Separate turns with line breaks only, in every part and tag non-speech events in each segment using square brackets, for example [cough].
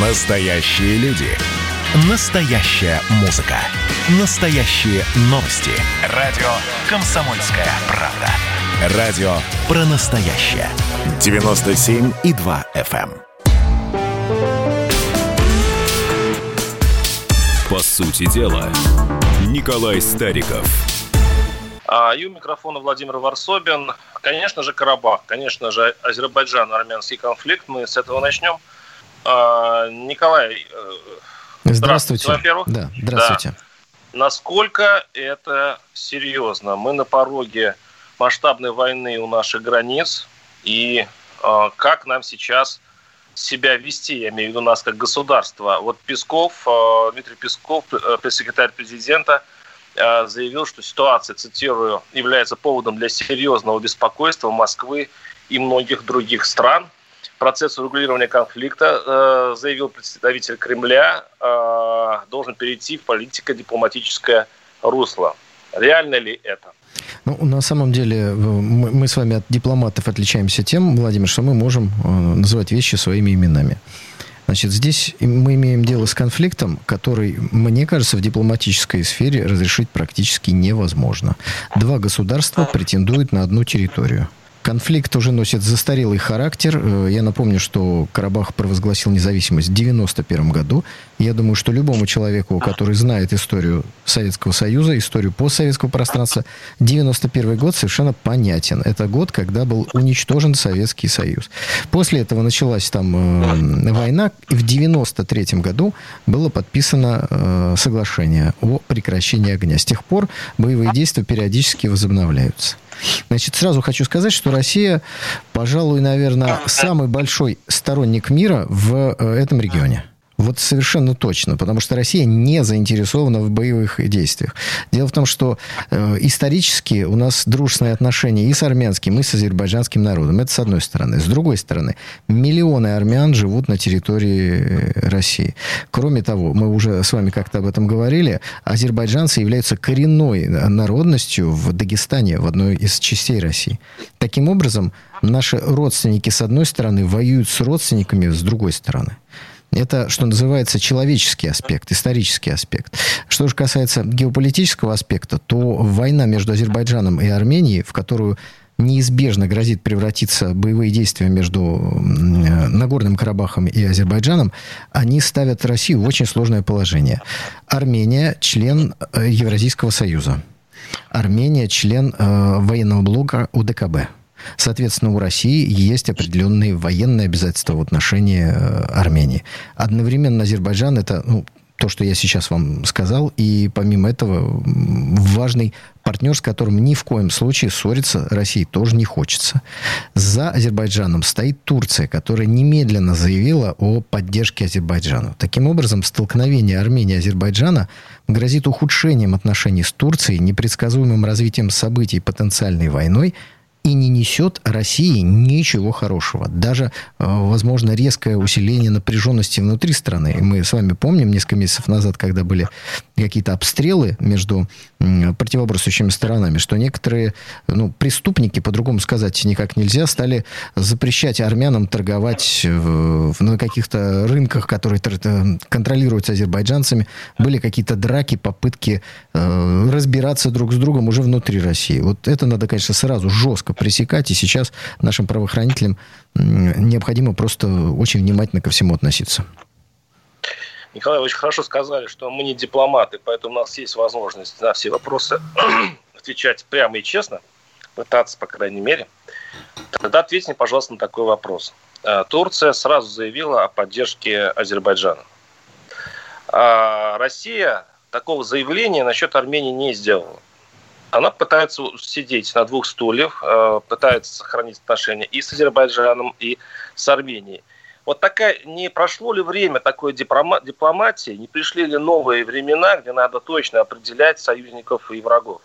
Настоящие люди. Настоящая музыка. Настоящие новости. Радио «Комсомольская правда». Радио про настоящее. 97,2 FM. эм.
По сути дела, Николай Стариков.
А и у микрофона Владимир Варсобин. Конечно же, Карабах, конечно же, Азербайджан-армянский конфликт. Мы с этого начнем. А, Николай, э,
Здравствуйте.
во-первых.
Да, здравствуйте.
Да. Насколько это серьезно? Мы на пороге масштабной войны у наших границ. И э, как нам сейчас себя вести, я имею в виду нас как государство. Вот Песков, э, Дмитрий Песков, э, пресс-секретарь президента, э, заявил, что ситуация, цитирую, является поводом для серьезного беспокойства Москвы и многих других стран. Процесс урегулирования конфликта, э, заявил представитель Кремля, э, должен перейти в политико-дипломатическое русло. Реально ли это?
Ну, на самом деле, мы, мы с вами от дипломатов отличаемся тем, Владимир, что мы можем э, называть вещи своими именами. Значит, здесь мы имеем дело с конфликтом, который, мне кажется, в дипломатической сфере разрешить практически невозможно. Два государства претендуют на одну территорию. Конфликт уже носит застарелый характер. Э, Я напомню, что Карабах провозгласил независимость в 1991 году. Я думаю, что любому человеку, который знает историю Советского Союза, историю постсоветского пространства, 91 год совершенно понятен. Это год, когда был уничтожен Советский Союз. После этого началась там э, война, и в 93 году было подписано э, соглашение о прекращении огня. С тех пор боевые действия периодически возобновляются. Значит, сразу хочу сказать, что Россия, пожалуй, наверное, самый большой сторонник мира в э, этом регионе. Вот совершенно точно, потому что Россия не заинтересована в боевых действиях. Дело в том, что э, исторически у нас дружественные отношения и с армянским, и с азербайджанским народом. Это с одной стороны. С другой стороны, миллионы армян живут на территории э, России. Кроме того, мы уже с вами как-то об этом говорили, азербайджанцы являются коренной народностью в Дагестане, в одной из частей России. Таким образом, наши родственники с одной стороны воюют с родственниками с другой стороны. Это, что называется, человеческий аспект, исторический аспект. Что же касается геополитического аспекта, то война между Азербайджаном и Арменией, в которую неизбежно грозит превратиться боевые действия между Нагорным Карабахом и Азербайджаном, они ставят Россию в очень сложное положение. Армения – член э, Евразийского союза. Армения – член э, военного блока УДКБ. Соответственно, у России есть определенные военные обязательства в отношении э, Армении. Одновременно Азербайджан это ну, то, что я сейчас вам сказал, и помимо этого важный партнер, с которым ни в коем случае ссориться России тоже не хочется. За Азербайджаном стоит Турция, которая немедленно заявила о поддержке Азербайджану. Таким образом, столкновение Армении и Азербайджана грозит ухудшением отношений с Турцией, непредсказуемым развитием событий потенциальной войной – и не несет России ничего хорошего. Даже, э, возможно, резкое усиление напряженности внутри страны. Мы с вами помним несколько месяцев назад, когда были какие-то обстрелы между противоборствующими сторонами, что некоторые ну, преступники, по-другому сказать никак нельзя, стали запрещать армянам торговать на каких-то рынках, которые контролируются азербайджанцами. Были какие-то драки, попытки э, разбираться друг с другом уже внутри России. Вот это надо, конечно, сразу жестко пресекать, и сейчас нашим правоохранителям необходимо просто очень внимательно ко всему относиться.
Николай, вы очень хорошо сказали, что мы не дипломаты, поэтому у нас есть возможность на все вопросы [clears throat] отвечать прямо и честно, пытаться, по крайней мере. Тогда ответьте, пожалуйста, на такой вопрос. Э, Турция сразу заявила о поддержке Азербайджана. А Россия такого заявления насчет Армении не сделала. Она пытается сидеть на двух стульях, э, пытается сохранить отношения и с Азербайджаном, и с Арменией. Вот такая, не прошло ли время такой диплома, дипломатии, не пришли ли новые времена, где надо точно определять союзников и врагов?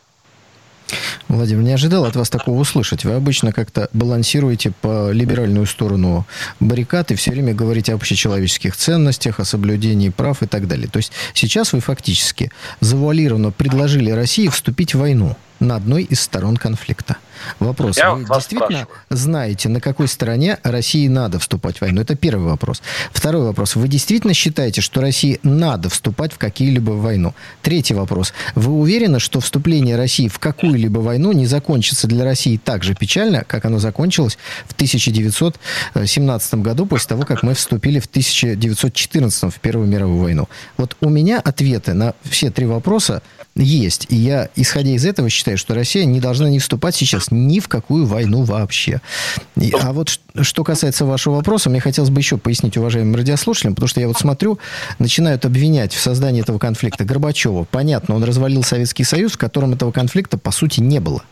Владимир, не ожидал от вас такого услышать. Вы обычно как-то балансируете по либеральную сторону баррикад и все время говорите об общечеловеческих ценностях, о соблюдении прав и так далее. То есть сейчас вы фактически завуалированно предложили России вступить в войну на одной из сторон конфликта – Вопрос. Я Вы действительно спрашиваю. знаете, на какой стороне России надо вступать в войну? Это первый вопрос. Второй вопрос. Вы действительно считаете, что России надо вступать в какие-либо войну? Третий вопрос. Вы уверены, что вступление России в какую-либо войну не закончится для России так же печально, как оно закончилось в 1917 году, после того, как мы вступили в 1914 в Первую мировую войну? Вот у меня ответы на все три вопроса есть. И я, исходя из этого, считаю, что Россия не должна не вступать сейчас ни в какую войну вообще. И, а вот что касается вашего вопроса, мне хотелось бы еще пояснить уважаемым радиослушателям, потому что я вот смотрю, начинают обвинять в создании этого конфликта Горбачева. Понятно, он развалил Советский Союз, в котором этого конфликта, по сути, не было.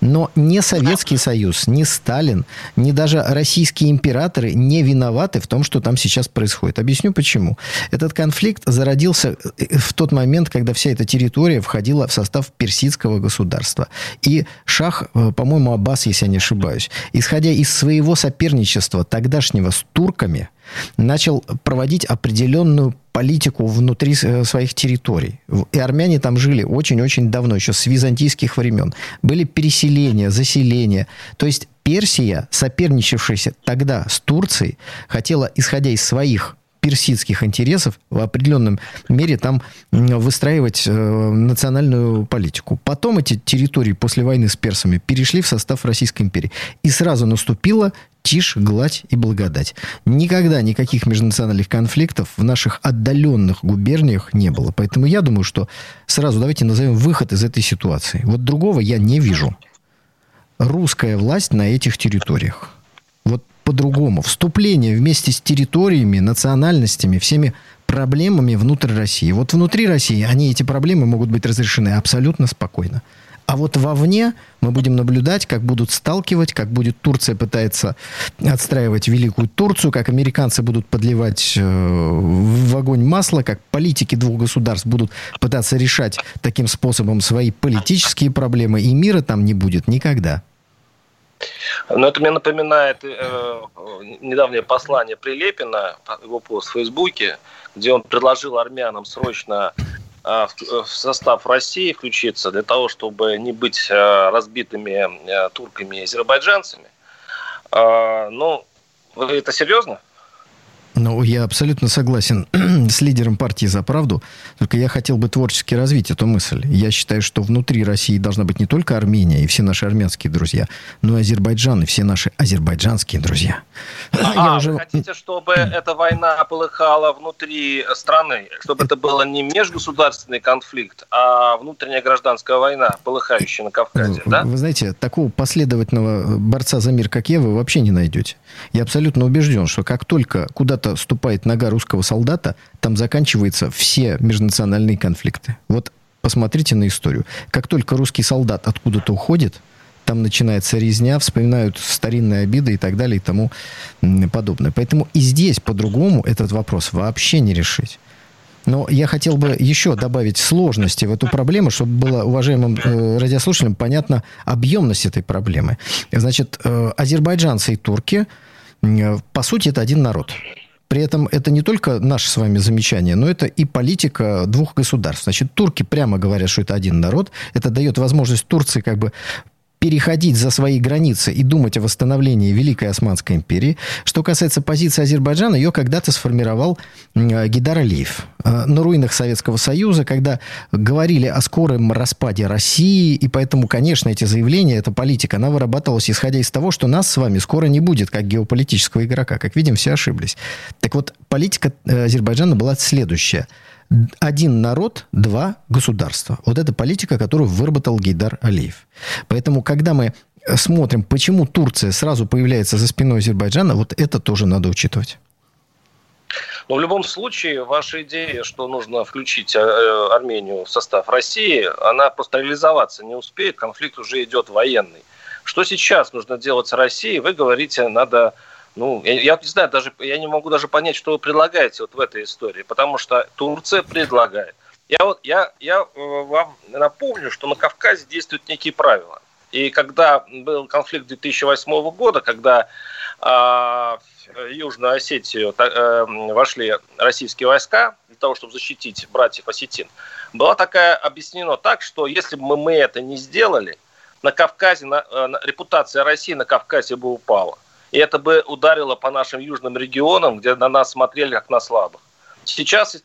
Но ни Советский Союз, ни Сталин, ни даже российские императоры не виноваты в том, что там сейчас происходит. Объясню почему. Этот конфликт зародился э, в тот момент, когда вся эта территория входила в состав персидского государства. И шах, э, по-моему, Аббас, если я не ошибаюсь, исходя из своего соперничества тогдашнего с турками, начал проводить определенную политику внутри э, своих территорий. И армяне там жили очень-очень давно, еще с византийских времен. Были переселения, заселения. То есть Персия, соперничавшаяся тогда с Турцией, хотела, исходя из своих персидских интересов в определенном мере там выстраивать э, национальную политику. Потом эти территории после войны с персами перешли в состав Российской империи. И сразу наступила тишь, гладь и благодать. Никогда никаких межнациональных конфликтов в наших отдаленных губерниях не было. Поэтому я думаю, что сразу давайте назовем выход из этой ситуации. Вот другого я не вижу. Русская власть на этих территориях. Вот по-другому. Вступление вместе с территориями, национальностями, всеми проблемами внутрь России. Вот внутри России они, эти проблемы могут быть разрешены абсолютно спокойно. А вот вовне мы будем наблюдать, как будут сталкивать, как будет Турция пытается отстраивать Великую Турцию, как американцы будут подливать э, в огонь масло, как политики двух государств будут пытаться решать таким способом свои политические проблемы, и мира там не будет никогда.
Но это мне напоминает э, недавнее послание Прилепина, его пост в Фейсбуке, где он предложил армянам срочно Э, в состав России включиться для того, чтобы не быть э, разбитыми э, турками и азербайджанцами. Ну, вы это серьезно?
Ну, я абсолютно согласен [clears throat] с лидером партии «За правду», только я хотел бы творчески развить эту мысль. Я считаю, что внутри России должна быть не только Армения и все наши армянские друзья, но и Азербайджан и все наши азербайджанские друзья.
А, [clears throat] уже... вы хотите, чтобы [clears throat] эта война полыхала внутри страны, чтобы это был не межгосударственный конфликт, а внутренняя гражданская война, полыхающая на Кавказе,
да? Вы знаете, такого последовательного борца за мир, как я, вы вообще не найдете. Я абсолютно убежден, что как только куда-то куда-то ступает нога русского солдата, там заканчиваются все межнациональные конфликты. Вот посмотрите на историю. Как только русский солдат откуда-то уходит, там начинается резня, вспоминают старинные обиды и так далее и тому подобное. Поэтому и здесь по-другому этот вопрос вообще не решить. Но я хотел бы еще добавить сложности в эту проблему, чтобы было уважаемым э, радиослушателям понятно объемность этой проблемы. Значит, э, азербайджанцы и турки, э, по сути, это один народ. При этом это не только наше с вами замечание, но это и политика двух государств. Значит, турки прямо говорят, что это один народ. Это дает возможность Турции как бы переходить за свои границы и думать о восстановлении Великой Османской империи. Что касается позиции Азербайджана, ее когда-то сформировал Гидар Алиев. Э, на руинах Советского Союза, когда говорили о скором распаде России, и поэтому, конечно, эти заявления, эта политика, она вырабатывалась исходя из того, что нас с вами скоро не будет как геополитического игрока. Как видим, все ошиблись. Так вот, политика э, Азербайджана была следующая – один народ, два государства. Вот это политика, которую выработал Гейдар Алиев. Поэтому, когда мы смотрим, почему Турция сразу появляется за спиной Азербайджана, вот это тоже надо учитывать.
Но в любом случае, ваша идея, что нужно включить э, Армению в состав России, она просто реализоваться не успеет, конфликт уже идет военный. Что сейчас нужно делать с Россией? Вы говорите, надо ну, я, я не знаю, даже я не могу даже понять, что вы предлагаете вот в этой истории, потому что Турция предлагает. Я вот я, я э, вам напомню, что на Кавказе действуют некие правила. И когда был конфликт 2008 года, когда э, в Южную Осетию э, вошли российские войска для того, чтобы защитить братьев осетин, было такая объяснено так, что если бы мы это не сделали, на Кавказе, на, на, репутация России на Кавказе бы упала. И это бы ударило по нашим южным регионам, где на нас смотрели как на слабых. Сейчас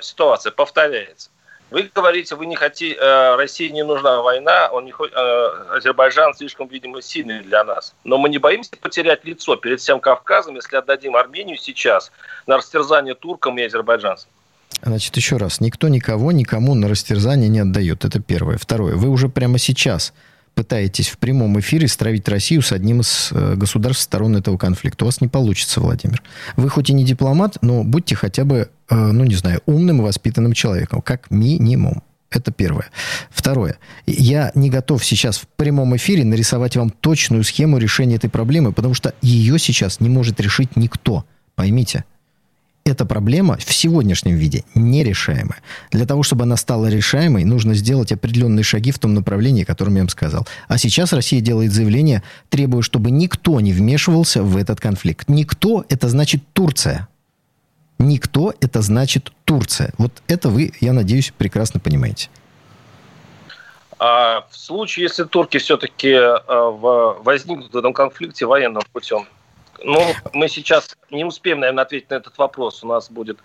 ситуация повторяется. Вы говорите, вы не хотите, э, России не нужна война, он не, э, Азербайджан слишком, видимо, сильный для нас. Но мы не боимся потерять лицо перед всем Кавказом, если отдадим Армению сейчас на растерзание туркам и азербайджанцам.
Значит, еще раз, никто никого никому на растерзание не отдает. Это первое. Второе, вы уже прямо сейчас пытаетесь в прямом эфире стравить Россию с одним из э, государств сторон этого конфликта. У вас не получится, Владимир. Вы хоть и не дипломат, но будьте хотя бы, э, ну не знаю, умным и воспитанным человеком, как минимум. Это первое. Второе. Я не готов сейчас в прямом эфире нарисовать вам точную схему решения этой проблемы, потому что ее сейчас не может решить никто. Поймите эта проблема в сегодняшнем виде нерешаемая. Для того, чтобы она стала решаемой, нужно сделать определенные шаги в том направлении, о котором я вам сказал. А сейчас Россия делает заявление, требуя, чтобы никто не вмешивался в этот конфликт. Никто – это значит Турция. Никто – это значит Турция. Вот это вы, я надеюсь, прекрасно понимаете.
А в случае, если турки все-таки э, возникнут в этом конфликте военным путем, ну, мы сейчас не успеем, наверное, ответить на этот вопрос. У нас будет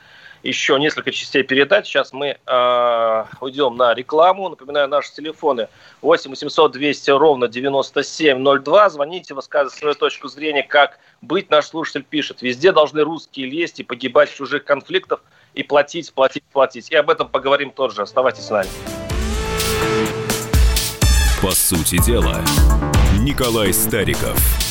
еще несколько частей передач. Сейчас мы э, уйдем на рекламу. Напоминаю, наши телефоны 8 800 200 ровно 9702. Звоните, высказывайте свою точку зрения, как быть. Наш слушатель пишет. Везде должны русские лезть и погибать в чужих конфликтах и платить, платить, платить. И об этом поговорим тоже. Оставайтесь с нами.
По сути дела, Николай Стариков –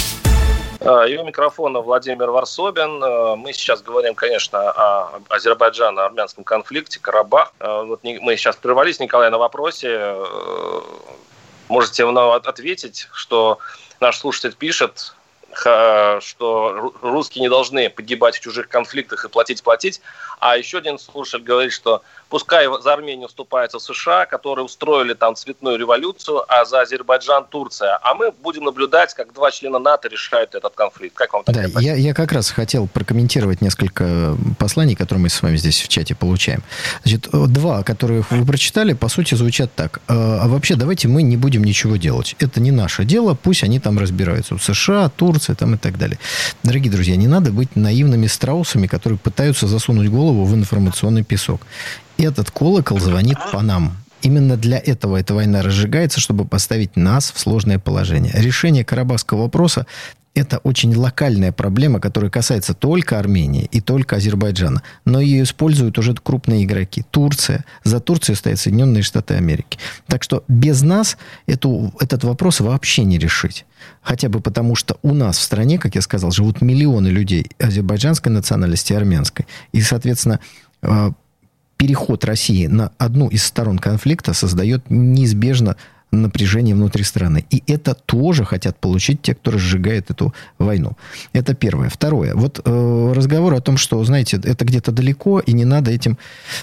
А, и у микрофона Владимир Варсобин. А, мы сейчас говорим, конечно, о Азербайджано-армянском конфликте, Карабах. А, вот мы сейчас прервались, Николай, на вопросе. Э, можете ответить, что наш слушатель пишет, что русские не должны погибать в чужих конфликтах и платить-платить. А еще один слушатель говорит, что пускай за Армению уступается США, которые устроили там цветную революцию, а за Азербайджан Турция. А мы будем наблюдать, как два члена НАТО решают этот конфликт. Как вам
такая Да, я, я как раз хотел прокомментировать несколько посланий, которые мы с вами здесь в чате получаем. Значит, два, которые вы прочитали, по сути, звучат так. А, а вообще, давайте мы не будем ничего делать. Это не наше дело, пусть они там разбираются. США, Турция там и так далее. Дорогие друзья, не надо быть наивными страусами, которые пытаются засунуть голову в информационный песок. Этот колокол звонит по нам. Именно для этого эта война разжигается, чтобы поставить нас в сложное положение. Решение карабахского вопроса это очень локальная проблема, которая касается только Армении и только Азербайджана. Но ее используют уже крупные игроки. Турция. За Турцией стоят Соединенные Штаты Америки. Так что без нас эту, этот вопрос вообще не решить. Хотя бы потому, что у нас в стране, как я сказал, живут миллионы людей азербайджанской национальности и армянской. И, соответственно, э, переход России на одну из сторон конфликта создает неизбежно напряжение внутри страны. И это тоже хотят получить те, кто разжигает эту войну. Это первое. Второе. Вот э, разговор о том, что, знаете, это где-то далеко, и не надо этим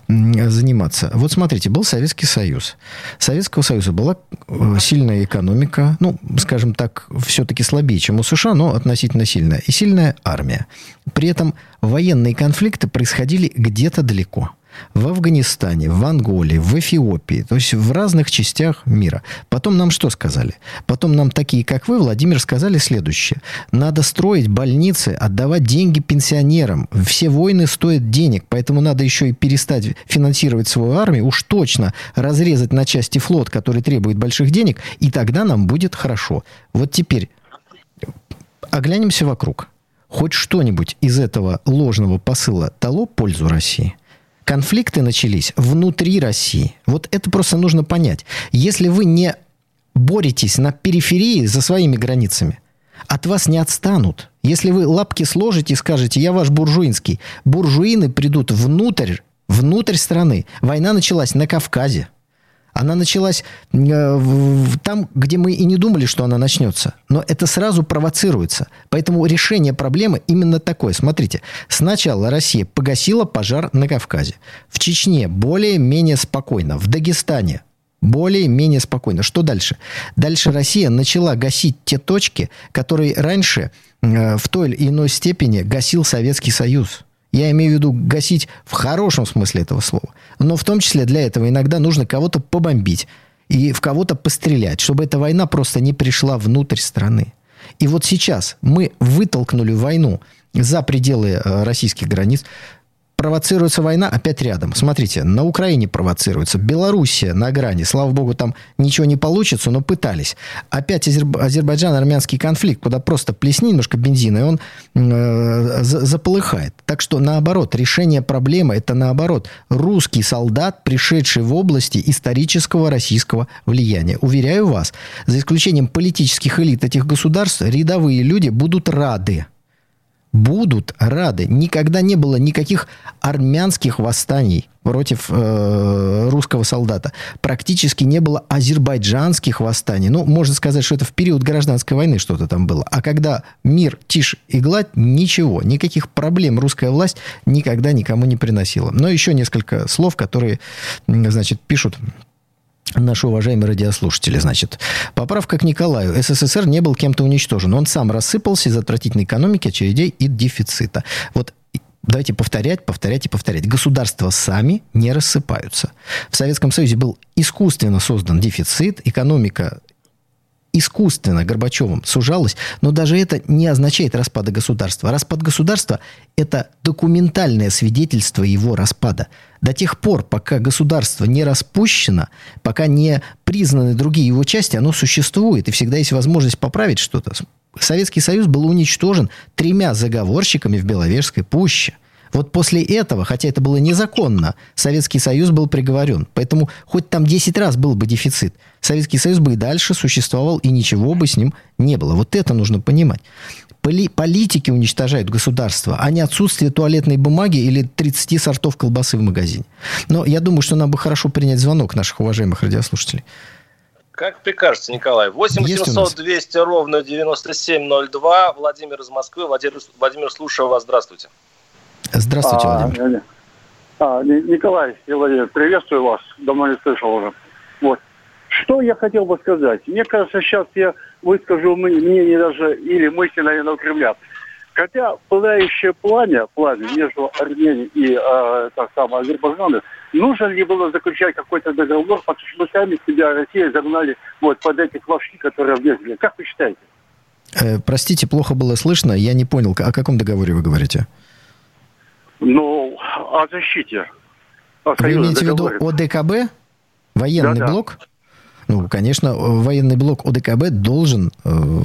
заниматься. Вот смотрите, был Советский Союз. Советского Союза была э, сильная экономика, ну, скажем так, все-таки слабее, чем у США, но относительно сильная. И сильная армия. При этом военные конфликты происходили где-то далеко в Афганистане, в Анголе, в Эфиопии, то есть в разных частях мира. Потом нам что сказали? Потом нам такие, как вы, Владимир, сказали следующее. Надо строить больницы, отдавать деньги пенсионерам. Все войны стоят денег, поэтому надо еще и перестать финансировать свою армию, уж точно разрезать на части флот, который требует больших денег, и тогда нам будет хорошо. Вот теперь оглянемся вокруг. Хоть что-нибудь из этого ложного посыла дало пользу России – конфликты начались внутри России. Вот это просто нужно понять. Если вы не боретесь на периферии за своими границами, от вас не отстанут. Если вы лапки сложите и скажете, я ваш буржуинский, буржуины придут внутрь Внутрь страны. Война началась на Кавказе. Она началась э, там, где мы и не думали, что она начнется. Но это сразу провоцируется. Поэтому решение проблемы именно такое. Смотрите, сначала Россия погасила пожар на Кавказе. В Чечне более-менее спокойно. В Дагестане более-менее спокойно. Что дальше? Дальше Россия начала гасить те точки, которые раньше э, в той или иной степени гасил Советский Союз. Я имею в виду гасить в хорошем смысле этого слова. Но в том числе для этого иногда нужно кого-то побомбить и в кого-то пострелять, чтобы эта война просто не пришла внутрь страны. И вот сейчас мы вытолкнули войну за пределы э, российских границ провоцируется война опять рядом. Смотрите, на Украине провоцируется, Белоруссия на грани. Слава богу, там ничего не получится, но пытались. Опять Азер... Азербайджан-армянский конфликт, куда просто плесни немножко бензина, и он э, заполыхает. Так что, наоборот, решение проблемы – это, наоборот, русский солдат, пришедший в области исторического российского влияния. Уверяю вас, за исключением политических элит этих государств, рядовые люди будут рады будут рады. Никогда не было никаких армянских восстаний против э, русского солдата. Практически не было азербайджанских восстаний. Ну, можно сказать, что это в период гражданской войны что-то там было. А когда мир, тишь и гладь, ничего. Никаких проблем русская власть никогда никому не приносила. Но еще несколько слов, которые, значит, пишут Наши уважаемые радиослушатели, значит, поправка к Николаю. СССР не был кем-то уничтожен. Он сам рассыпался из отвратительной экономики, очередей и дефицита. Вот давайте повторять, повторять и повторять. Государства сами не рассыпаются. В Советском Союзе был искусственно создан дефицит, экономика искусственно Горбачевым сужалась, но даже это не означает распада государства. Распад государства – это документальное свидетельство его распада. До тех пор, пока государство не распущено, пока не признаны другие его части, оно существует, и всегда есть возможность поправить что-то. Советский Союз был уничтожен тремя заговорщиками в Беловежской пуще – вот после этого, хотя это было незаконно, Советский Союз был приговорен. Поэтому хоть там 10 раз был бы дефицит, Советский Союз бы и дальше существовал, и ничего бы с ним не было. Вот это нужно понимать. Поли политики уничтожают государство, а не отсутствие туалетной бумаги или 30 сортов колбасы в магазине. Но я думаю, что нам бы хорошо принять звонок наших уважаемых радиослушателей.
Как прикажете, Николай. 8 800 200 ровно 9702. Владимир из Москвы. Владимир, Владимир слушаю вас. Здравствуйте.
Здравствуйте, а, Владимир.
А, Николай и Владимир, приветствую вас. Давно не слышал уже. Вот. Что я хотел бы сказать? Мне кажется, сейчас я выскажу мнение даже или мысли, наверное, Кремля. Хотя пылающее пламя, пламя между Арменией и э, так само Азербайджаном, нужно ли было заключать какой-то договор, потому что мы сами себя, Россия, загнали вот под эти флажки, которые влезли. Как вы считаете?
Э, простите, плохо было слышно. Я не понял, о каком договоре вы говорите?
Ну, о защите.
О Вы имеете в виду ОДКБ? Военный да, блок? Ну, конечно, военный блок ОДКБ должен э,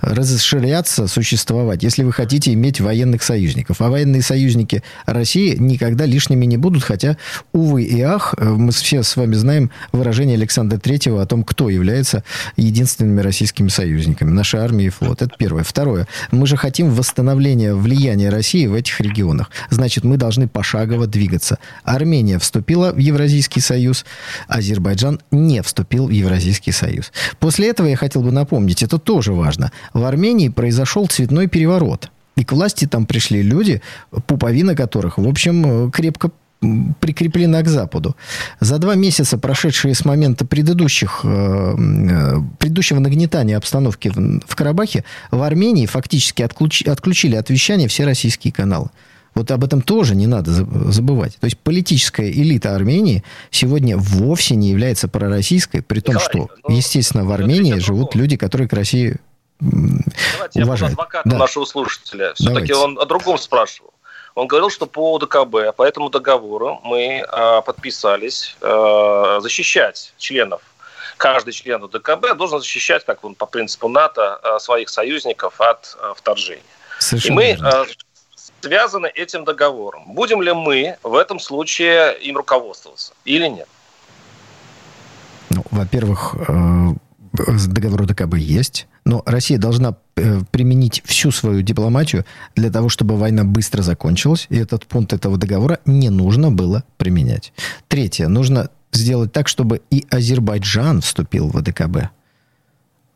расширяться, существовать, если вы хотите иметь военных союзников. А военные союзники России никогда лишними не будут, хотя, увы и ах, э, мы все с вами знаем выражение Александра Третьего о том, кто является единственными российскими союзниками. Наша армия и флот. Это первое. Второе. Мы же хотим восстановления влияния России в этих регионах. Значит, мы должны пошагово двигаться. Армения вступила в Евразийский союз, Азербайджан не вступил в Евразийский союз. После этого я хотел бы напомнить, это тоже важно. В Армении произошел цветной переворот. И к власти там пришли люди, пуповина которых, в общем, крепко прикреплена к Западу. За два месяца, прошедшие с момента предыдущих, э, э, предыдущего нагнетания обстановки в, в Карабахе, в Армении фактически отключ, отключили от вещания все российские каналы. Вот об этом тоже не надо забывать. То есть политическая элита Армении сегодня вовсе не является пророссийской, при том, Николай, что, ну, естественно, в Армении живут люди, которые к России Давайте уважают.
я буду да. нашего слушателя. Все-таки он о другом спрашивал. Он говорил, что по ДКБ, по этому договору мы э, подписались э, защищать членов. Каждый член ДКБ должен защищать, как он по принципу НАТО, э, своих союзников от э, вторжения. Совершенно И мы верно связаны этим договором. Будем ли мы в этом случае им руководствоваться или нет?
Ну, во-первых, э, договор ОДКБ есть, но Россия должна э, применить всю свою дипломатию для того, чтобы война быстро закончилась, и этот пункт этого договора не нужно было применять. Третье. Нужно сделать так, чтобы и Азербайджан вступил в АДКБ.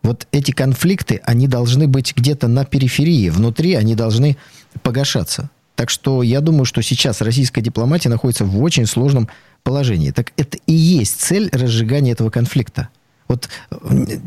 Вот эти конфликты, они должны быть где-то на периферии, внутри они должны погашаться. Так что я думаю, что сейчас российская дипломатия находится в очень сложном положении. Так это и есть цель разжигания этого конфликта. Вот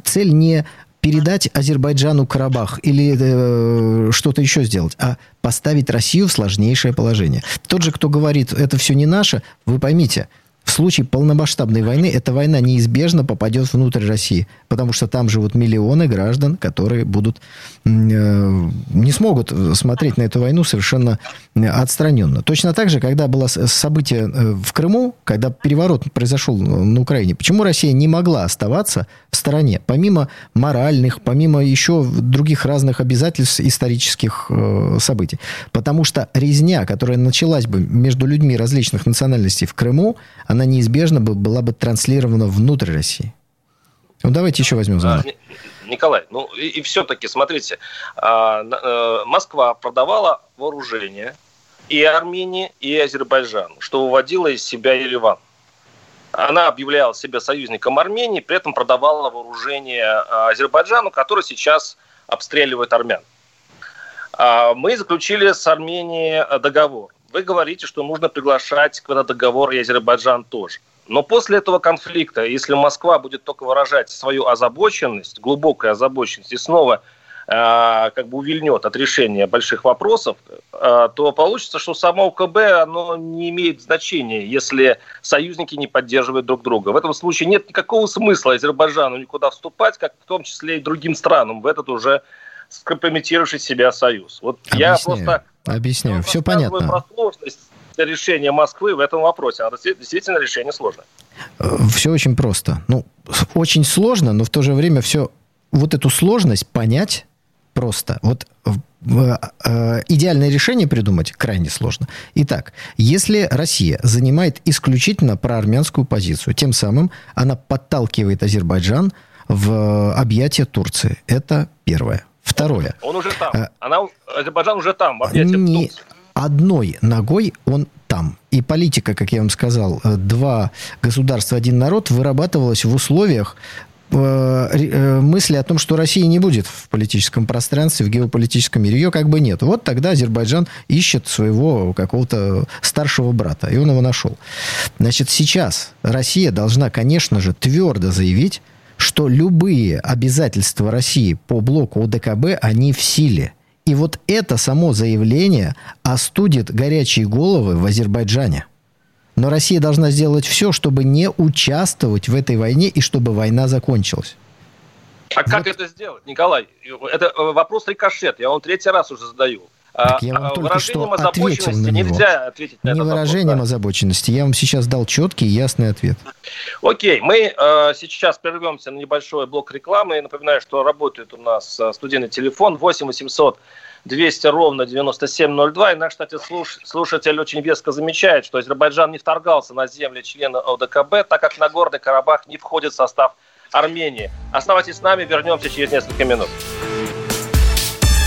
цель не передать Азербайджану Карабах или э, что-то еще сделать, а поставить Россию в сложнейшее положение. Тот же, кто говорит, это все не наше, вы поймите, в случае полномасштабной войны эта война неизбежно попадет внутрь России, потому что там живут миллионы граждан, которые будут э, не смогут смотреть на эту войну совершенно отстраненно. Точно так же, когда было событие э, в Крыму, когда переворот произошел на Украине, почему Россия не могла оставаться в стороне, помимо моральных, помимо еще других разных обязательств исторических э, событий? Потому что резня, которая началась бы между людьми различных национальностей в Крыму, она неизбежно бы, была бы транслирована внутрь России. Ну, давайте еще возьмем звонок.
Николай, ну и, и все-таки, смотрите, а, а, Москва продавала вооружение и Армении, и Азербайджану, что выводило из себя Ереван. Она объявляла себя союзником Армении, при этом продавала вооружение Азербайджану, который сейчас обстреливает армян. Мы заключили с Арменией договор вы говорите, что нужно приглашать к договор и Азербайджан тоже. Но после этого конфликта, если Москва будет только выражать свою озабоченность, глубокую озабоченность, и снова э, как бы увильнет от решения больших вопросов, э, то получится, что само УКБ оно не имеет значения, если союзники не поддерживают друг друга. В этом случае нет никакого смысла Азербайджану никуда вступать, как в том числе и другим странам в этот уже скомпрометировавший себя союз. Вот
Объясняю. я просто Объясняю. Все понятно.
про сложность решения Москвы в этом вопросе. Она действительно решение сложное.
Э, все очень просто. Ну, очень сложно, но в то же время все... Вот эту сложность понять просто. Вот э, идеальное решение придумать крайне сложно. Итак, если Россия занимает исключительно проармянскую позицию, тем самым она подталкивает Азербайджан в объятия Турции. Это первое. Второе.
Он уже там. А, Она, Азербайджан уже там, не,
Одной ногой он там. И политика, как я вам сказал, э, два государства, один народ вырабатывалась в условиях э, мысли о том, что России не будет в политическом пространстве, в геополитическом мире. Ее как бы нет. Вот тогда Азербайджан ищет своего какого-то старшего брата, и он его нашел. Значит, сейчас Россия должна, конечно же, твердо заявить, что любые обязательства России по блоку ОДКБ, они в силе. И вот это само заявление остудит горячие головы в Азербайджане. Но Россия должна сделать все, чтобы не участвовать в этой войне и чтобы война закончилась.
А вот. как это сделать, Николай? Это э, вопрос рикошет. Я вам третий раз уже задаю.
Так я вам а, только что ответил на него.
Нельзя ответить на
Не
этот
выражением вопрос, да. озабоченности. Я вам сейчас дал четкий и ясный ответ.
Окей, мы э, сейчас прервемся на небольшой блок рекламы. Напоминаю, что работает у нас э, студийный телефон 8 800 200 ровно 9702. И наш, кстати, слуш, слушатель очень веско замечает, что Азербайджан не вторгался на земли члена ОДКБ, так как Нагорный Карабах не входит в состав Армении. Оставайтесь с нами, вернемся через несколько минут.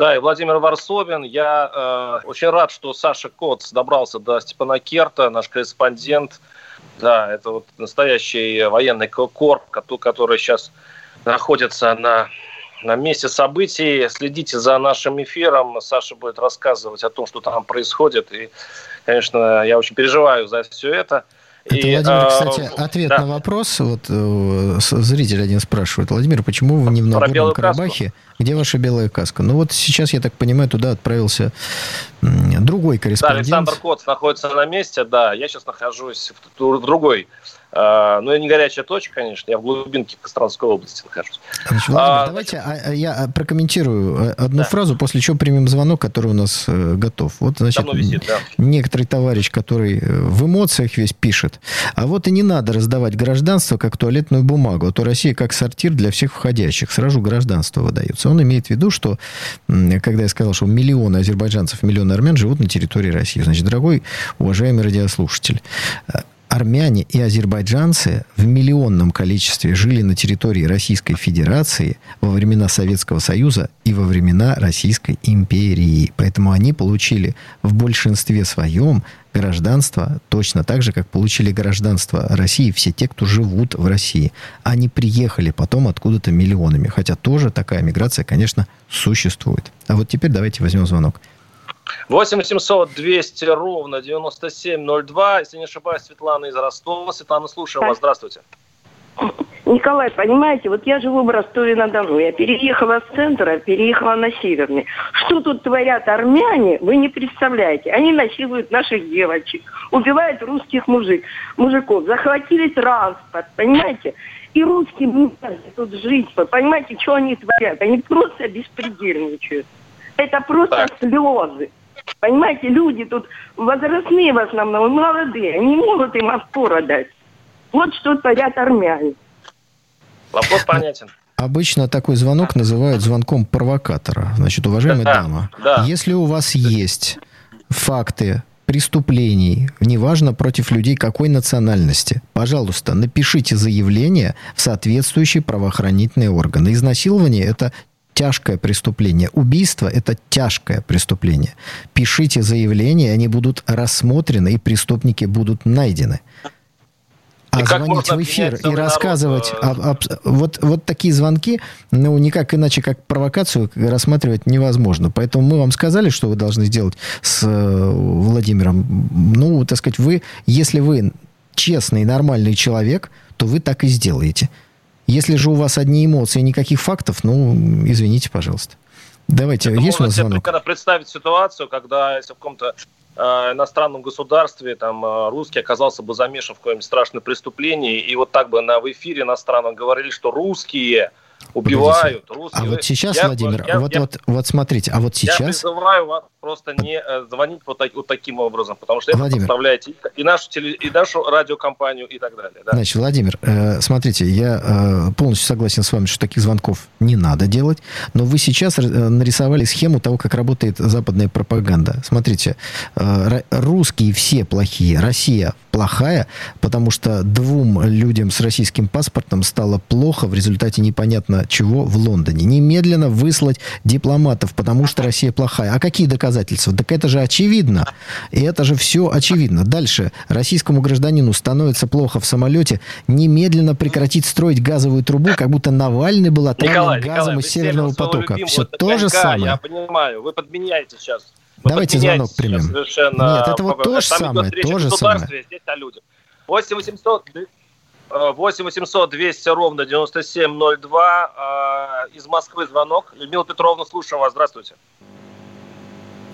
да, и Владимир Варсобин. Я э, очень рад, что Саша Коц добрался до Степана Керта, наш корреспондент. Да, это вот настоящий военный корп, который сейчас находится на, на месте событий. Следите за нашим эфиром. Саша будет рассказывать о том, что там происходит. И, конечно, я очень переживаю за все это.
Это, и, Владимир, кстати, ответ да. на вопрос. Вот э, зритель один спрашивает. Владимир, почему вы не в Нагорном Карабахе? Каску? Где ваша белая каска? Ну вот сейчас, я так понимаю, туда отправился другой корреспондент.
Да, Александр Коц находится на месте, да. Я сейчас нахожусь в, другой А, ну, я не горячая точка, конечно, я в глубинке Костромской области нахожусь.
Значит, Владимир, а, давайте значит... а, я прокомментирую одну да. фразу, после чего примем звонок, который у нас э, готов. Вот, значит, висит, да. некоторый товарищ, который э, в эмоциях весь пишет, а вот и не надо раздавать гражданство как туалетную бумагу, а то Россия как сортир для всех входящих, сразу гражданство выдается. Он имеет в виду, что, когда я сказал, что миллионы азербайджанцев, миллионы армян живут на территории России, значит, дорогой уважаемый радиослушатель, армяне и азербайджанцы в миллионном количестве жили на территории Российской Федерации во времена Советского Союза и во времена Российской империи. Поэтому они получили в большинстве своем гражданство точно так же, как получили гражданство России все те, кто живут в России. Они приехали потом откуда-то миллионами. Хотя тоже такая миграция, конечно, существует. А вот теперь давайте возьмем звонок.
8 800 200 ровно 9702. Если не ошибаюсь, Светлана из Ростова. Светлана, слушаю вас. Здравствуйте.
Николай, понимаете, вот я живу в Ростове-на-Дону. Я переехала с центра, переехала на северный. Что тут творят армяне, вы не представляете. Они насилуют наших девочек, убивают русских мужик, мужиков, захватили транспорт, понимаете? И русским не тут жить. Понимаете, что они творят? Они просто беспредельничают. Это просто так. слезы. Понимаете, люди тут возрастные в основном, молодые, не могут им опора дать. Вот что творят армяне.
Вопрос понятен.
Обычно такой звонок называют звонком провокатора. Значит, уважаемая да, дама, да. если у вас есть факты преступлений, неважно против людей какой национальности, пожалуйста, напишите заявление в соответствующие правоохранительные органы. Изнасилование – это тяжкое преступление. Убийство – это тяжкое преступление. Пишите заявления, они будут рассмотрены, и преступники будут найдены. А и звонить в эфир и рассказывать... Народ, об, об, вот, вот такие звонки, ну, никак иначе, как провокацию рассматривать невозможно. Поэтому мы вам сказали, что вы должны сделать с э, Владимиром. Ну, так сказать, вы, если вы честный, нормальный человек, то вы так и сделаете. Если же у вас одни эмоции, никаких фактов, ну, извините, пожалуйста. Давайте, Это есть у нас звонок?
Можно представить ситуацию, когда если в каком-то э, иностранном государстве там э, русский оказался бы замешан в каком-нибудь страшном преступлении, и вот так бы на, в эфире иностранном говорили, что русские убивают.
Русские. А вот сейчас, я, Владимир, я, вот, я, вот, вот смотрите, а вот сейчас... Я
призываю вас просто не э, звонить вот, так, вот таким образом, потому что Владимир. это подставляете и нашу, теле, и нашу радиокомпанию и так далее. Да?
Значит, Владимир, э, смотрите, я э, полностью согласен с вами, что таких звонков не надо делать, но вы сейчас э, нарисовали схему того, как работает западная пропаганда. Смотрите, э, русские все плохие, Россия плохая, потому что двум людям с российским паспортом стало плохо в результате непонятно чего в Лондоне. Немедленно выслать дипломатов, потому что Россия плохая. А какие доказательства? Доказательства. Так это же очевидно. И это же все очевидно. Дальше. Российскому гражданину становится плохо в самолете. Немедленно прекратить строить газовую трубу, как будто Навальный был отравлен газом из Северного потока. Все то же самое.
Я понимаю. Вы подменяете сейчас.
Вы Давайте звонок примем. Нет, это вот то же самое. То же самое. Здесь о людях.
8 800 8 800 200 ровно 9702. Из Москвы звонок. Людмила Петровна, слушаем вас. Здравствуйте.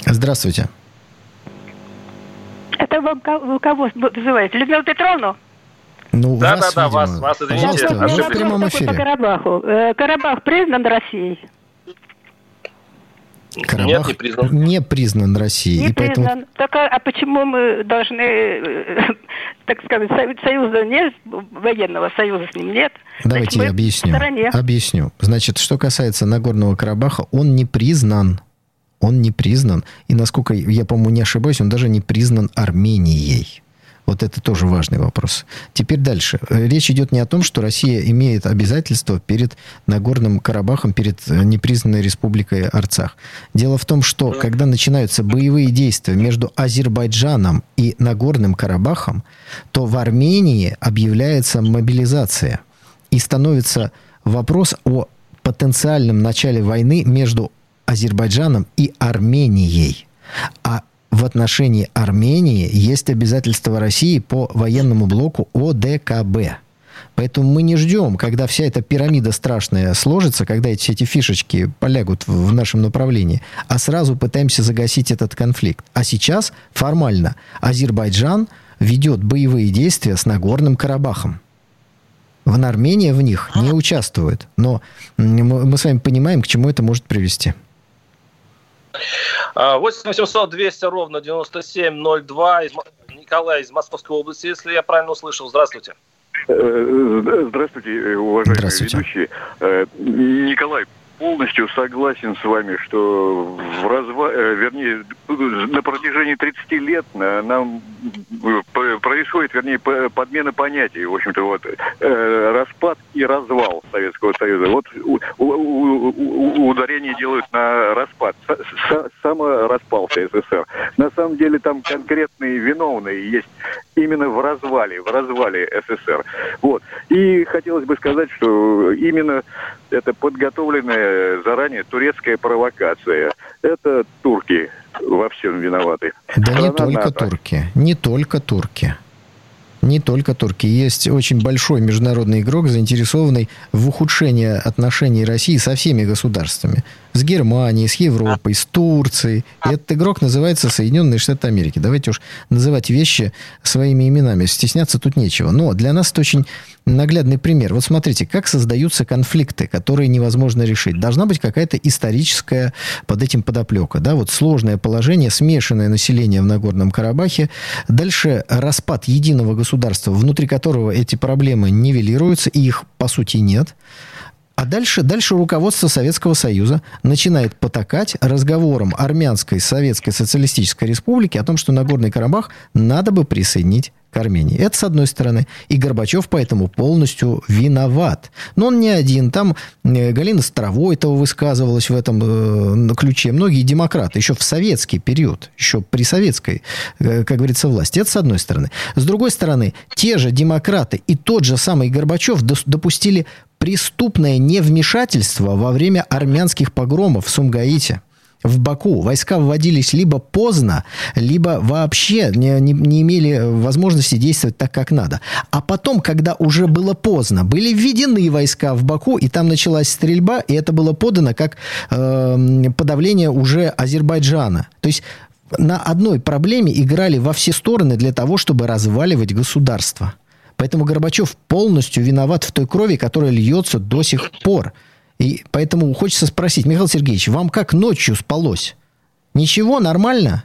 Здравствуйте.
Это вы, вы кого вызываете? Людмилу Петровну?
Ну, да, вас, да, да, вас, вас, извините. Пожалуйста,
вы в прямом эфире. По Карабаху. Э, Карабах признан Россией?
Карабах Нет, не признан. Не признан Россией.
Не признан. Поэтому... Так, а, а почему мы должны, э, [laughs] так сказать, союза нет, военного союза с ним нет?
Давайте я объясню. Объясню. Значит, что касается Нагорного Карабаха, он не признан он не признан. И, насколько я, по-моему, не ошибаюсь, он даже не признан Арменией. Вот это тоже важный вопрос. Теперь дальше. Речь идет не о том, что Россия имеет обязательства перед Нагорным Карабахом, перед э, непризнанной республикой Арцах. Дело в том, что когда начинаются боевые действия между Азербайджаном и Нагорным Карабахом, то в Армении объявляется мобилизация. И становится вопрос о потенциальном начале войны между Азербайджаном и Арменией. А в отношении Армении есть обязательства России по военному блоку ОДКБ. Поэтому мы не ждем, когда вся эта пирамида страшная сложится, когда эти, эти фишечки полягут в, в нашем направлении, а сразу пытаемся загасить этот конфликт. А сейчас формально Азербайджан ведет боевые действия с Нагорным Карабахом. В Армения в них не участвует. Но мы с вами понимаем, к чему это может привести.
8 800 200 ровно 9702. Николай из Московской области, если я правильно услышал. Здравствуйте.
Э, здравствуйте, уважаемые Здравствуйте. ведущие. Э, Николай, полностью согласен с вами, что в разва... Э, вернее, на протяжении 30 лет нам происходит, вернее, подмена понятий. В общем-то, вот распад и развал Советского Союза. Вот ударение делают на распад. Самораспался СССР. На самом деле там конкретные виновные есть именно в развале, в развале СССР. Вот. И хотелось бы сказать, что именно это подготовленная заранее турецкая провокация. Это турки во всем виноваты.
Да Страна не только НАТО. турки. Не только турки не только турки. Есть очень большой международный игрок, заинтересованный в ухудшении отношений России со всеми государствами. С Германией, с Европой, с Турцией. И этот игрок называется Соединенные Штаты Америки. Давайте уж называть вещи своими именами. Стесняться тут нечего. Но для нас это очень наглядный пример. Вот смотрите, как создаются конфликты, которые невозможно решить. Должна быть какая-то историческая под этим подоплека. Да? Вот сложное положение, смешанное население в Нагорном Карабахе. Дальше распад единого государства, внутри которого эти проблемы нивелируются, и их, по сути, нет. А дальше, дальше руководство Советского Союза начинает потакать разговором Армянской Советской Социалистической Республики о том, что Нагорный Карабах надо бы присоединить Армении. Это с одной стороны. И Горбачев поэтому полностью виноват. Но он не один. Там э, Галина Старовойтова высказывалась в этом э, ключе. Многие демократы еще в советский период, еще при советской, э, как говорится, власти. Это с одной стороны. С другой стороны, те же демократы и тот же самый Горбачев допустили преступное невмешательство во время армянских погромов в Сумгаите в Баку. Войска вводились либо поздно, либо вообще не, не, не имели возможности действовать так, как надо. А потом, когда уже было поздно, были введены войска в Баку, и там началась стрельба, и это было подано как э, подавление уже Азербайджана. То есть на одной проблеме играли во все стороны для того, чтобы разваливать государство. Поэтому Горбачев полностью виноват в той крови, которая льется до сих пор. И поэтому хочется спросить, Михаил Сергеевич, вам как ночью спалось? Ничего, нормально?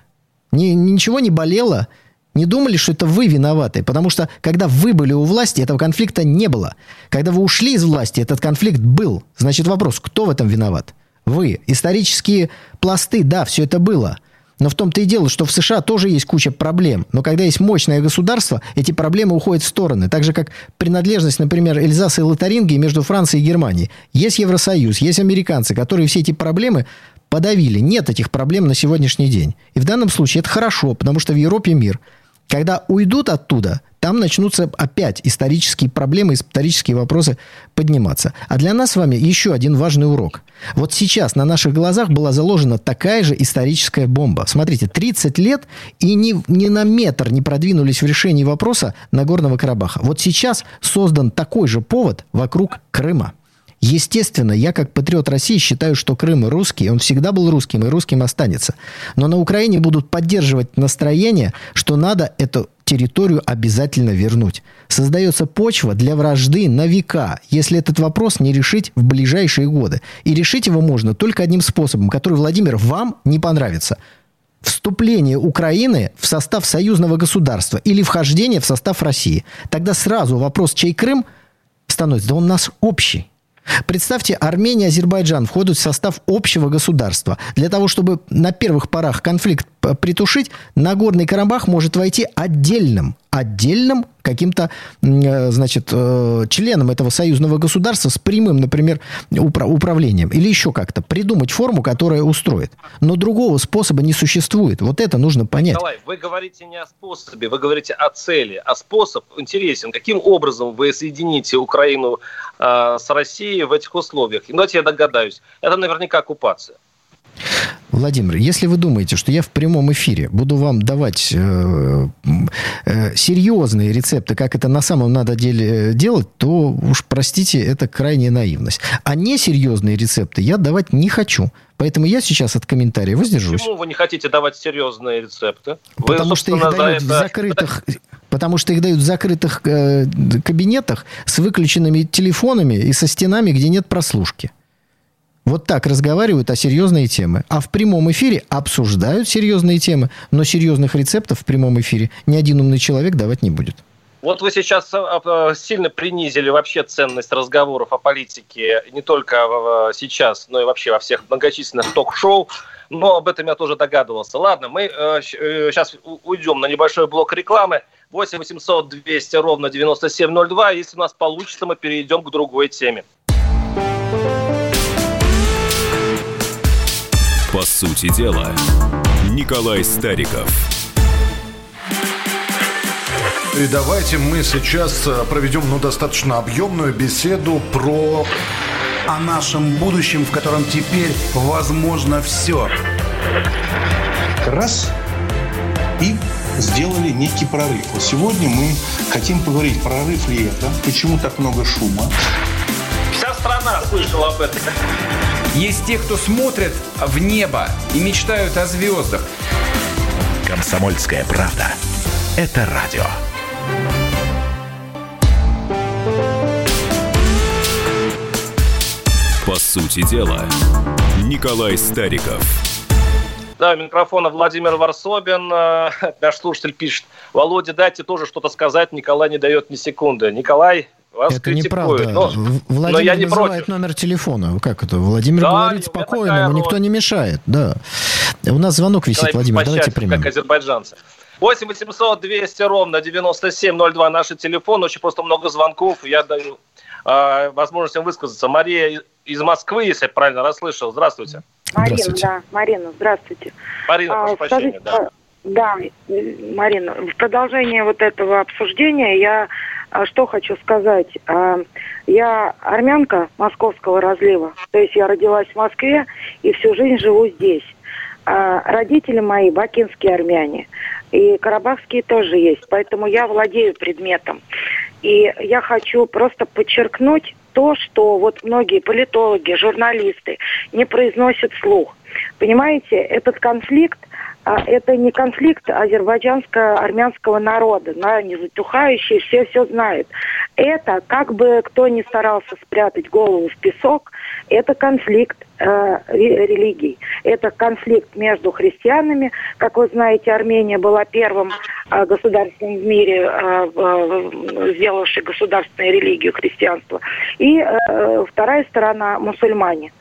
Ни, ничего не болело? Не думали, что это вы виноваты? Потому что, когда вы были у власти, этого конфликта не было. Когда вы ушли из власти, этот конфликт был. Значит, вопрос, кто в этом виноват? Вы. Исторические пласты, да, все это было – но в том-то и дело, что в США тоже есть куча проблем. Но когда есть мощное государство, эти проблемы уходят в стороны. Так же, как принадлежность, например, Эльзаса и Лотарингии между Францией и Германией. Есть Евросоюз, есть американцы, которые все эти проблемы подавили. Нет этих проблем на сегодняшний день. И в данном случае это хорошо, потому что в Европе мир. Когда уйдут оттуда, там начнутся опять исторические проблемы, исторические вопросы подниматься. А для нас с вами еще один важный урок. Вот сейчас на наших глазах была заложена такая же историческая бомба. Смотрите, 30 лет и ни, ни на метр не продвинулись в решении вопроса Нагорного Карабаха. Вот сейчас создан такой же повод вокруг Крыма. Естественно, я как патриот России считаю, что Крым русский, он всегда был русским и русским останется. Но на Украине будут поддерживать настроение, что надо эту территорию обязательно вернуть. Создается почва для вражды на века, если этот вопрос не решить в ближайшие годы. И решить его можно только одним способом, который, Владимир, вам не понравится вступление Украины в состав союзного государства или вхождение в состав России. Тогда сразу вопрос, чей Крым, становится, да он нас общий. Представьте, Армения и Азербайджан входят в состав общего государства. Для того, чтобы на первых порах конфликт притушить, Нагорный Карабах может войти отдельным, отдельным каким-то, э, значит, э, членом этого союзного государства с прямым, например, управлением. Или еще как-то придумать форму, которая устроит. Но другого способа не существует. Вот это нужно понять.
Николай, вы говорите не о способе, вы говорите о цели. А способ интересен. Каким образом вы соедините Украину э, с Россией в этих условиях? Ну, давайте я догадаюсь. Это наверняка оккупация.
Владимир, если вы думаете, что я в прямом эфире буду вам давать э, э, серьезные рецепты, как это на самом надо деле делать, то уж простите, это крайняя наивность. А несерьезные рецепты я давать не хочу. Поэтому я сейчас от комментариев воздержусь.
Почему вы не хотите давать серьезные рецепты?
Потому вы, что их дают это... в закрытых... Потому что их дают в закрытых э, кабинетах с выключенными телефонами и со стенами, где нет прослушки. Вот так разговаривают о серьезные темы. А в прямом эфире обсуждают серьезные темы, но серьезных рецептов в прямом эфире ни один умный человек давать не будет.
Вот вы сейчас э, э, сильно принизили вообще ценность разговоров о политике не только сейчас, но и вообще во всех многочисленных ток-шоу. Но об этом я тоже догадывался. Ладно, мы сейчас э, уйдем на небольшой блок рекламы. 8 800 200 ровно 9702. Если у нас получится, мы перейдем к другой теме.
По сути дела, Николай Стариков.
И давайте мы сейчас э, проведем ну, достаточно объемную беседу про...
О нашем будущем, в котором теперь возможно все.
Раз и сделали некий прорыв. Вот сегодня мы хотим поговорить, прорыв ли это, почему так много шума.
Вся страна слышала об этом.
Есть те, кто смотрит в небо и мечтают о звездах.
Комсомольская правда. Это радио.
По сути дела, Николай Стариков.
Да, микрофона Владимир Варсобин. Э, [laughs] наш слушатель пишет. Володя, дайте тоже что-то сказать. Николай не дает ни секунды. Николай, вас
это неправда. Но, Владимир
но я не
называет
против.
номер телефона. Как это? Владимир да, говорит спокойно, ему никто не мешает. Да. У нас звонок висит, Человек Владимир. Давайте примем.
Как азербайджанцы. 8 800 200 ровно 9702 наши телефоны. Очень просто много звонков. Я даю э, возможность им высказаться. Мария из Москвы, если я правильно расслышал. Здравствуйте.
Марина, здравствуйте. да. Марина, здравствуйте.
Марина, прошу а, прощения. Скажите, да.
Да, Марина, в продолжение вот этого обсуждения я а, что хочу сказать. А, я армянка московского разлива, то есть я родилась в Москве и всю жизнь живу здесь. А, родители мои бакинские армяне, и карабахские тоже есть, поэтому я владею предметом. И я хочу просто подчеркнуть то, что вот многие политологи, журналисты не произносят слух. Понимаете, этот конфликт а это не конфликт азербайджанско-армянского народа, да, не затухающий, все все знают. Это, как бы кто ни старался спрятать голову в песок, это конфликт э, религий. Это конфликт между христианами. Как вы знаете, Армения была первым э, государством в мире, э, э, сделавшей государственную религию христианства. И э, вторая сторона – мусульмане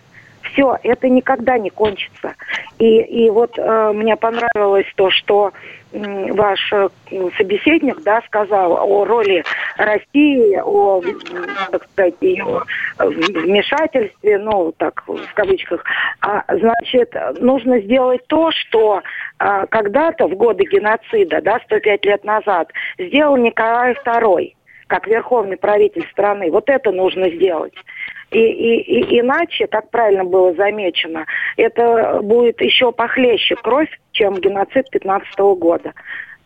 все, это никогда не кончится. И, и вот э, мне понравилось то, что э, ваш э, собеседник да, сказал о роли России, о, так сказать, ее вмешательстве, ну, так, в кавычках. А, значит, нужно сделать то, что э, когда-то в годы геноцида, да, 105 лет назад, сделал Николай II как верховный правитель страны. Вот это нужно сделать. И, и, и иначе, как правильно было замечено, это будет еще похлеще кровь, чем геноцид 15 года.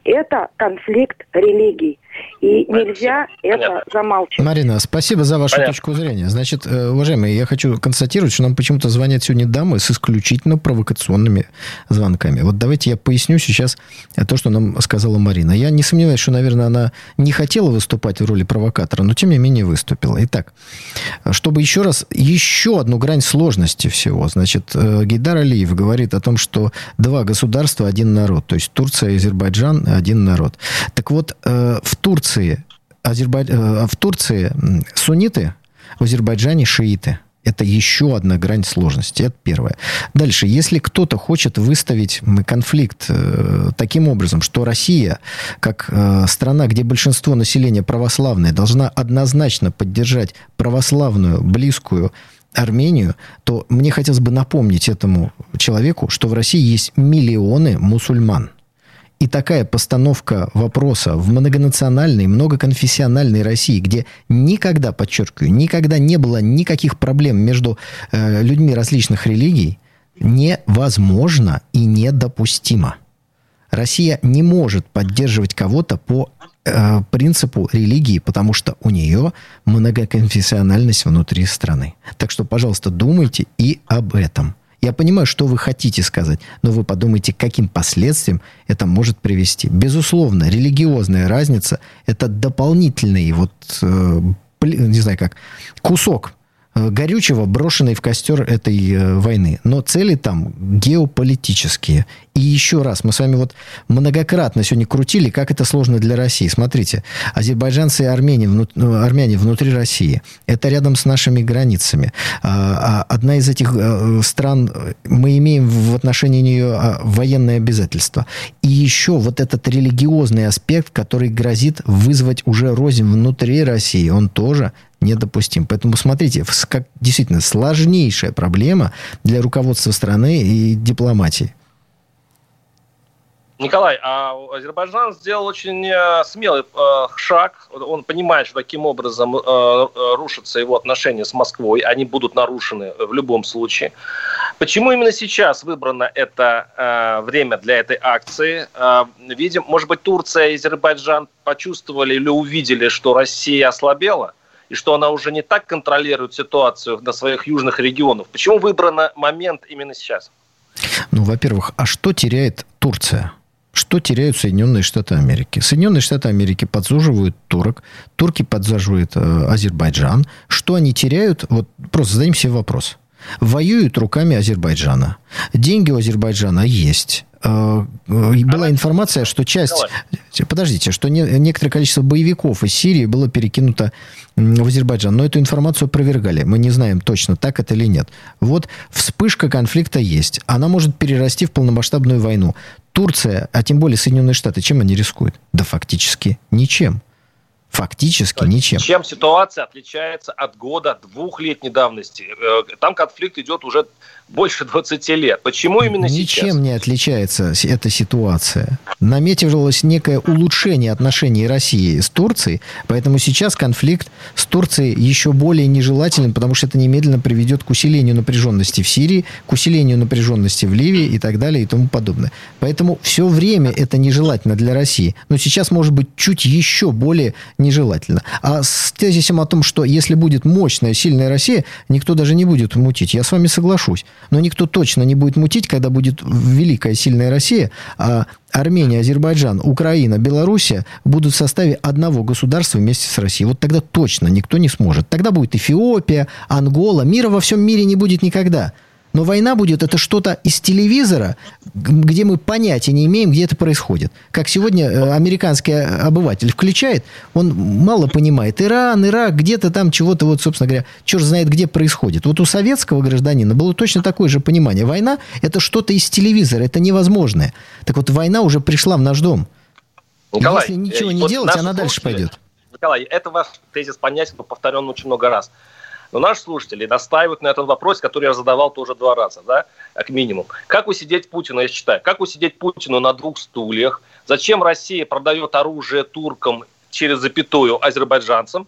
Это конфликт религий. И нельзя это замалчивать.
Марина, спасибо за вашу Понятно. точку зрения. Значит, э, уважаемые, я хочу констатировать, что нам почему-то звонят сегодня дамы с исключительно провокационными звонками. Вот давайте я поясню сейчас то, что нам сказала Марина. Я не сомневаюсь, что, наверное, она не хотела выступать в роли провокатора, но тем не менее выступила. Итак, чтобы еще раз, еще одну грань сложности всего. Значит, э, Гейдар Алиев говорит о том, что два государства, один народ. То есть Турция и Азербайджан, один народ. Так вот, э, в Турции, Азербайд... Э, в Турции сунниты, в Азербайджане шииты. Это еще одна грань сложности. Это первое. Дальше, если кто-то хочет выставить конфликт э, таким образом, что Россия, как э, страна, где большинство населения православное, должна однозначно поддержать православную, близкую Армению, то мне хотелось бы напомнить этому человеку, что в России есть миллионы мусульман. И такая постановка вопроса в многонациональной, многоконфессиональной России, где никогда, подчеркиваю, никогда не было никаких проблем между э, людьми различных религий, невозможно и недопустимо. Россия не может поддерживать кого-то по э, принципу религии, потому что у нее многоконфессиональность внутри страны. Так что, пожалуйста, думайте и об этом. Я понимаю, что вы хотите сказать, но вы подумайте, к каким последствиям это может привести. Безусловно, религиозная разница – это дополнительный вот, э, не знаю как, кусок горючего, брошенной в костер этой э, войны. Но цели там геополитические. И еще раз, мы с вами вот многократно сегодня крутили, как это сложно для России. Смотрите, азербайджанцы и армяне, вну, ну, армяне внутри России. Это рядом с нашими границами. А, а одна из этих э, стран, мы имеем в отношении нее а, военные обязательства. И еще вот этот религиозный аспект, который грозит вызвать уже рознь внутри России, он тоже недопустим. Поэтому смотрите, как действительно сложнейшая проблема для руководства страны и дипломатии.
Николай, а Азербайджан сделал очень э, смелый э, шаг. Он понимает, что таким образом э, рушатся его отношения с Москвой. Они будут нарушены в любом случае. Почему именно сейчас выбрано это время для этой акции? Видим, может быть, Турция и Азербайджан почувствовали или увидели, что Россия ослабела – и что она уже не так контролирует ситуацию на своих южных регионах. Почему выбран момент именно сейчас?
Ну, во-первых, а что теряет Турция? Что теряют Соединенные Штаты Америки? Соединенные Штаты Америки подзуживают турок, турки подзаживают э, Азербайджан. Что они теряют? Вот просто зададим себе вопрос. Воюют руками Азербайджана. Деньги у Азербайджана есть. Э, была информация, что часть... Подождите, что не, некоторое количество боевиков из Сирии было перекинуто в Азербайджан. Но эту информацию опровергали. Мы не знаем точно, так это или нет. Вот вспышка конфликта есть. Она может перерасти в полномасштабную войну. Турция, а тем более Соединенные Штаты, чем они рискуют? Да фактически ничем. Фактически ничем.
Чем ситуация отличается от года двухлетней давности? Э, там конфликт идет уже больше 20 лет. Почему именно
Ничем
сейчас?
Ничем не отличается эта ситуация. Наметилось некое улучшение отношений России с Турцией, поэтому сейчас конфликт с Турцией еще более нежелателен, потому что это немедленно приведет к усилению напряженности в Сирии, к усилению напряженности в Ливии и так далее и тому подобное. Поэтому все время это нежелательно для России. Но сейчас может быть чуть еще более нежелательно. А с тезисом о том, что если будет мощная, сильная Россия, никто даже не будет мутить. Я с вами соглашусь. Но никто точно не будет мутить, когда будет великая, сильная Россия, а Армения, Азербайджан, Украина, Белоруссия будут в составе одного государства вместе с Россией. Вот тогда точно никто не сможет. Тогда будет Эфиопия, Ангола. Мира во всем мире не будет никогда. Но война будет это что-то из телевизора, где мы понятия не имеем, где это происходит. Как сегодня э, американский обыватель включает, он мало понимает. Иран, Ирак, где-то там чего-то, вот, собственно говоря, черт знает, где происходит. Вот у советского гражданина было точно такое же понимание. Война – это что-то из телевизора, это невозможное. Так вот, война уже пришла в наш дом. Николай, Если ничего не вот делать, она дальше пойдет.
Николай, это ваш тезис понятен, повторен очень много раз. Но наши слушатели настаивают на этом вопросе, который я задавал тоже два раза, да, как минимум. Как усидеть Путину, я считаю, как усидеть Путину на двух стульях? Зачем Россия продает оружие туркам через запятую азербайджанцам?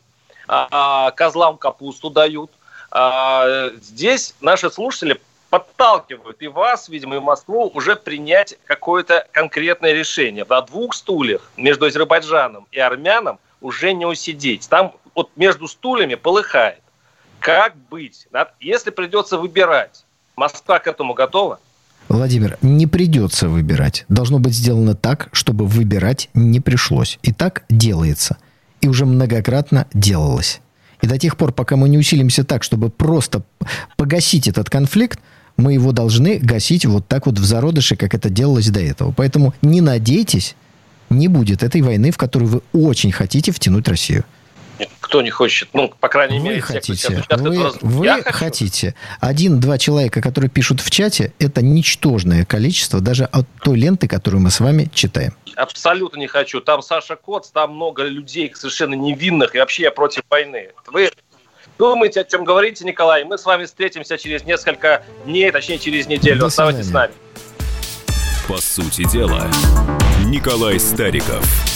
А, а, козлам капусту дают. А, здесь наши слушатели подталкивают и вас, видимо, и Москву уже принять какое-то конкретное решение. На двух стульях между Азербайджаном и армянам уже не усидеть. Там вот между стульями полыхает. Как быть? Если придется выбирать, Москва к этому готова?
Владимир, не придется выбирать. Должно быть сделано так, чтобы выбирать не пришлось. И так делается. И уже многократно делалось. И до тех пор, пока мы не усилимся так, чтобы просто погасить этот конфликт, мы его должны гасить вот так вот в зародыше, как это делалось до этого. Поэтому не надейтесь, не будет этой войны, в которую вы очень хотите втянуть Россию
кто не хочет, ну, по крайней
вы
мере,
хотите. Те, кто вы, вы Я хотите. Один-два человека, которые пишут в чате, это ничтожное количество даже от той ленты, которую мы с вами читаем.
Абсолютно не хочу. Там Саша Коц, там много людей совершенно невинных, и вообще я против войны. Вы думаете, о чем говорите, Николай? Мы с вами встретимся через несколько дней, точнее, через неделю. До Оставайтесь с нами.
По сути дела, Николай Стариков –